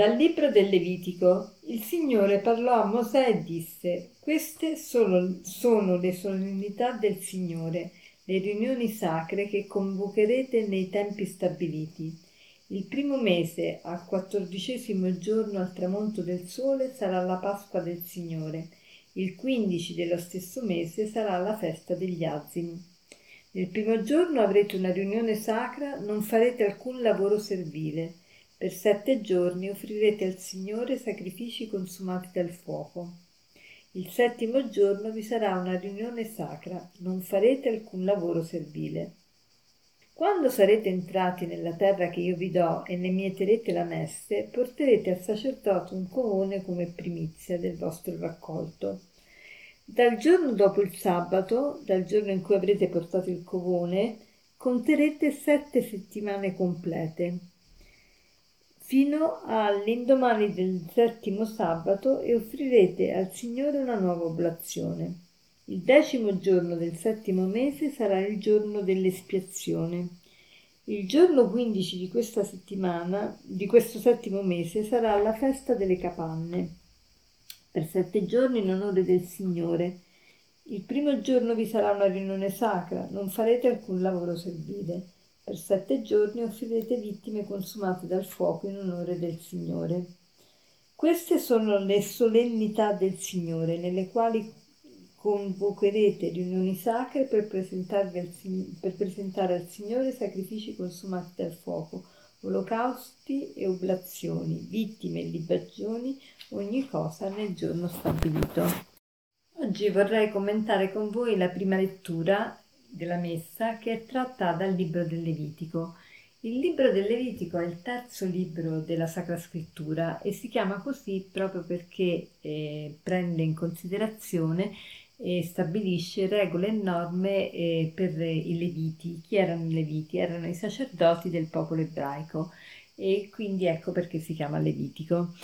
Dal libro del Levitico il Signore parlò a Mosè e disse Queste sono, sono le solennità del Signore, le riunioni sacre che convocherete nei tempi stabiliti. Il primo mese, al quattordicesimo giorno al tramonto del sole, sarà la Pasqua del Signore. Il quindici dello stesso mese sarà la festa degli azimi. Nel primo giorno avrete una riunione sacra, non farete alcun lavoro servile per sette giorni offrirete al Signore sacrifici consumati dal fuoco. Il settimo giorno vi sarà una riunione sacra, non farete alcun lavoro servile. Quando sarete entrati nella terra che io vi do e ne mieterete la messe, porterete al sacerdote un covone come primizia del vostro raccolto. Dal giorno dopo il sabato, dal giorno in cui avrete portato il covone, conterete sette settimane complete fino all'indomani del settimo sabato e offrirete al Signore una nuova oblazione. Il decimo giorno del settimo mese sarà il giorno dell'espiazione. Il giorno quindici di questa settimana, di questo settimo mese, sarà la festa delle capanne. Per sette giorni in onore del Signore. Il primo giorno vi sarà una riunione sacra, non farete alcun lavoro servile. Per sette giorni offrirete vittime consumate dal fuoco in onore del Signore. Queste sono le solennità del Signore, nelle quali convocherete riunioni sacre per, al, per presentare al Signore sacrifici consumati dal fuoco, olocausti e oblazioni, vittime e libagioni, ogni cosa nel giorno stabilito. Oggi vorrei commentare con voi la prima lettura della messa che è tratta dal libro del Levitico. Il libro del Levitico è il terzo libro della Sacra Scrittura e si chiama così proprio perché eh, prende in considerazione e stabilisce regole e norme eh, per i Leviti. Chi erano i Leviti? Erano i sacerdoti del popolo ebraico e quindi ecco perché si chiama Levitico.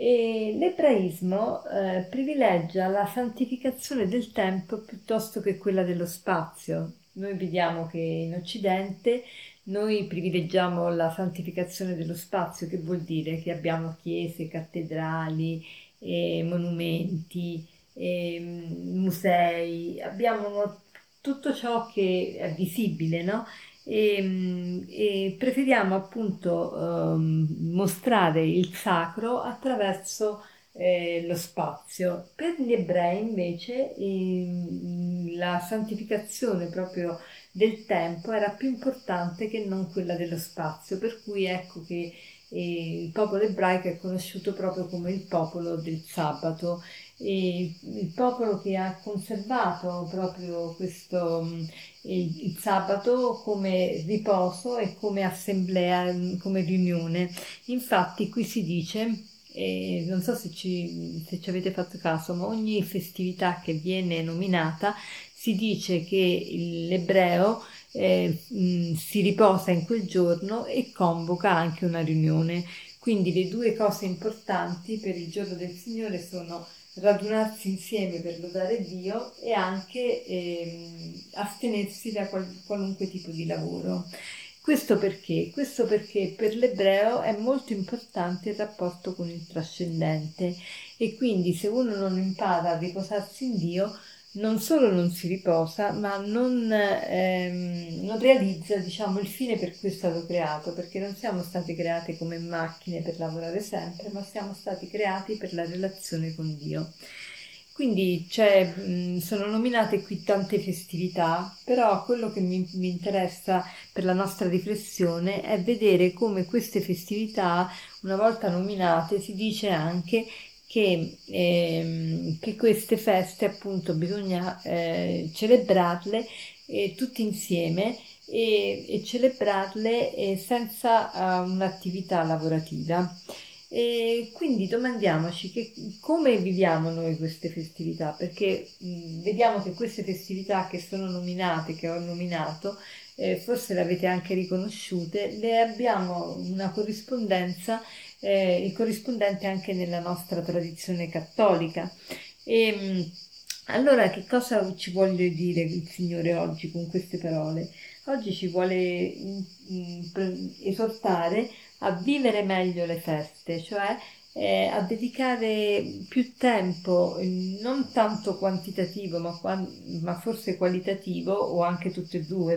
E l'ebraismo eh, privilegia la santificazione del tempo piuttosto che quella dello spazio. Noi vediamo che in Occidente noi privilegiamo la santificazione dello spazio, che vuol dire che abbiamo chiese, cattedrali, eh, monumenti, eh, musei, abbiamo tutto ciò che è visibile, no? E, ehm, e preferiamo appunto um, mostrare il sacro attraverso eh, lo spazio. Per gli ebrei invece eh, la santificazione proprio del tempo era più importante che non quella dello spazio, per cui ecco che eh, il popolo ebraico è conosciuto proprio come il popolo del sabato e il popolo che ha conservato proprio questo il, il, sabato come riposo e come assemblea, come riunione. Infatti qui si dice, eh, non so se ci, se ci avete fatto caso, ma ogni festività che viene nominata si dice che l'ebreo eh, mh, si riposa in quel giorno e convoca anche una riunione. Quindi le due cose importanti per il giorno del Signore sono radunarsi insieme per lodare Dio e anche ehm, astenersi da qual- qualunque tipo di lavoro. Questo perché? Questo perché per l'ebreo è molto importante il rapporto con il trascendente e quindi se uno non impara a riposarsi in Dio, non solo non si riposa, ma non, ehm, non realizza diciamo, il fine per cui è stato creato, perché non siamo stati creati come macchine per lavorare sempre, ma siamo stati creati per la relazione con Dio. Quindi cioè, sono nominate qui tante festività, però quello che mi, mi, interessa per la nostra riflessione è vedere come queste festività, una volta nominate, si dice anche che, ehm, che queste feste appunto bisogna eh, celebrarle eh, tutti insieme e, e celebrarle eh, senza uh, un'attività lavorativa. E quindi domandiamoci che, come viviamo noi queste festività, perché mh, vediamo che queste festività che sono nominate, che ho nominato, eh, forse le avete anche riconosciute, le abbiamo una corrispondenza eh, il corrispondente anche nella nostra tradizione cattolica. E, ehm, allora, che cosa ci vuole dire il Signore oggi con queste parole? Oggi ci vuole esortare a vivere meglio le feste, cioè eh, a dedicare più tempo, non tanto quantitativo, ma, ma, forse qualitativo, o anche tutte e due,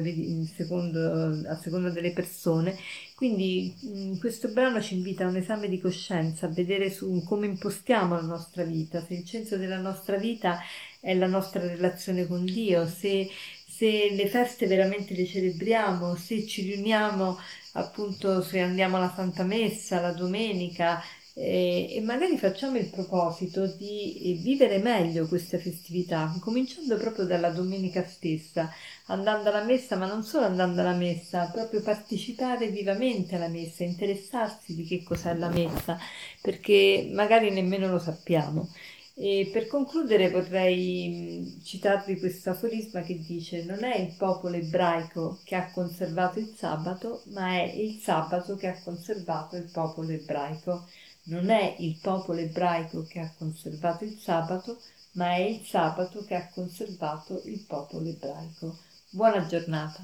secondo, a seconda delle persone. Quindi mh, questo brano ci invita a un esame di coscienza, a vedere su come impostiamo la nostra vita, se il centro della nostra vita è la nostra relazione con Dio, se, se le feste veramente le celebriamo, se ci riuniamo appunto se andiamo alla Santa Messa la domenica eh, e magari facciamo il proposito di eh, vivere meglio queste festività, cominciando proprio dalla domenica stessa, andando alla messa, ma non solo andando alla messa, proprio partecipare vivamente alla messa, interessarsi di che cos'è la messa, perché magari nemmeno lo sappiamo. E per concludere vorrei citarvi questo aforisma che dice non è il popolo ebraico che ha conservato il sabato, ma è il sabato che ha conservato il popolo ebraico. Non è il popolo ebraico che ha conservato il sabato, ma è il sabato che ha conservato il popolo ebraico. Buona giornata.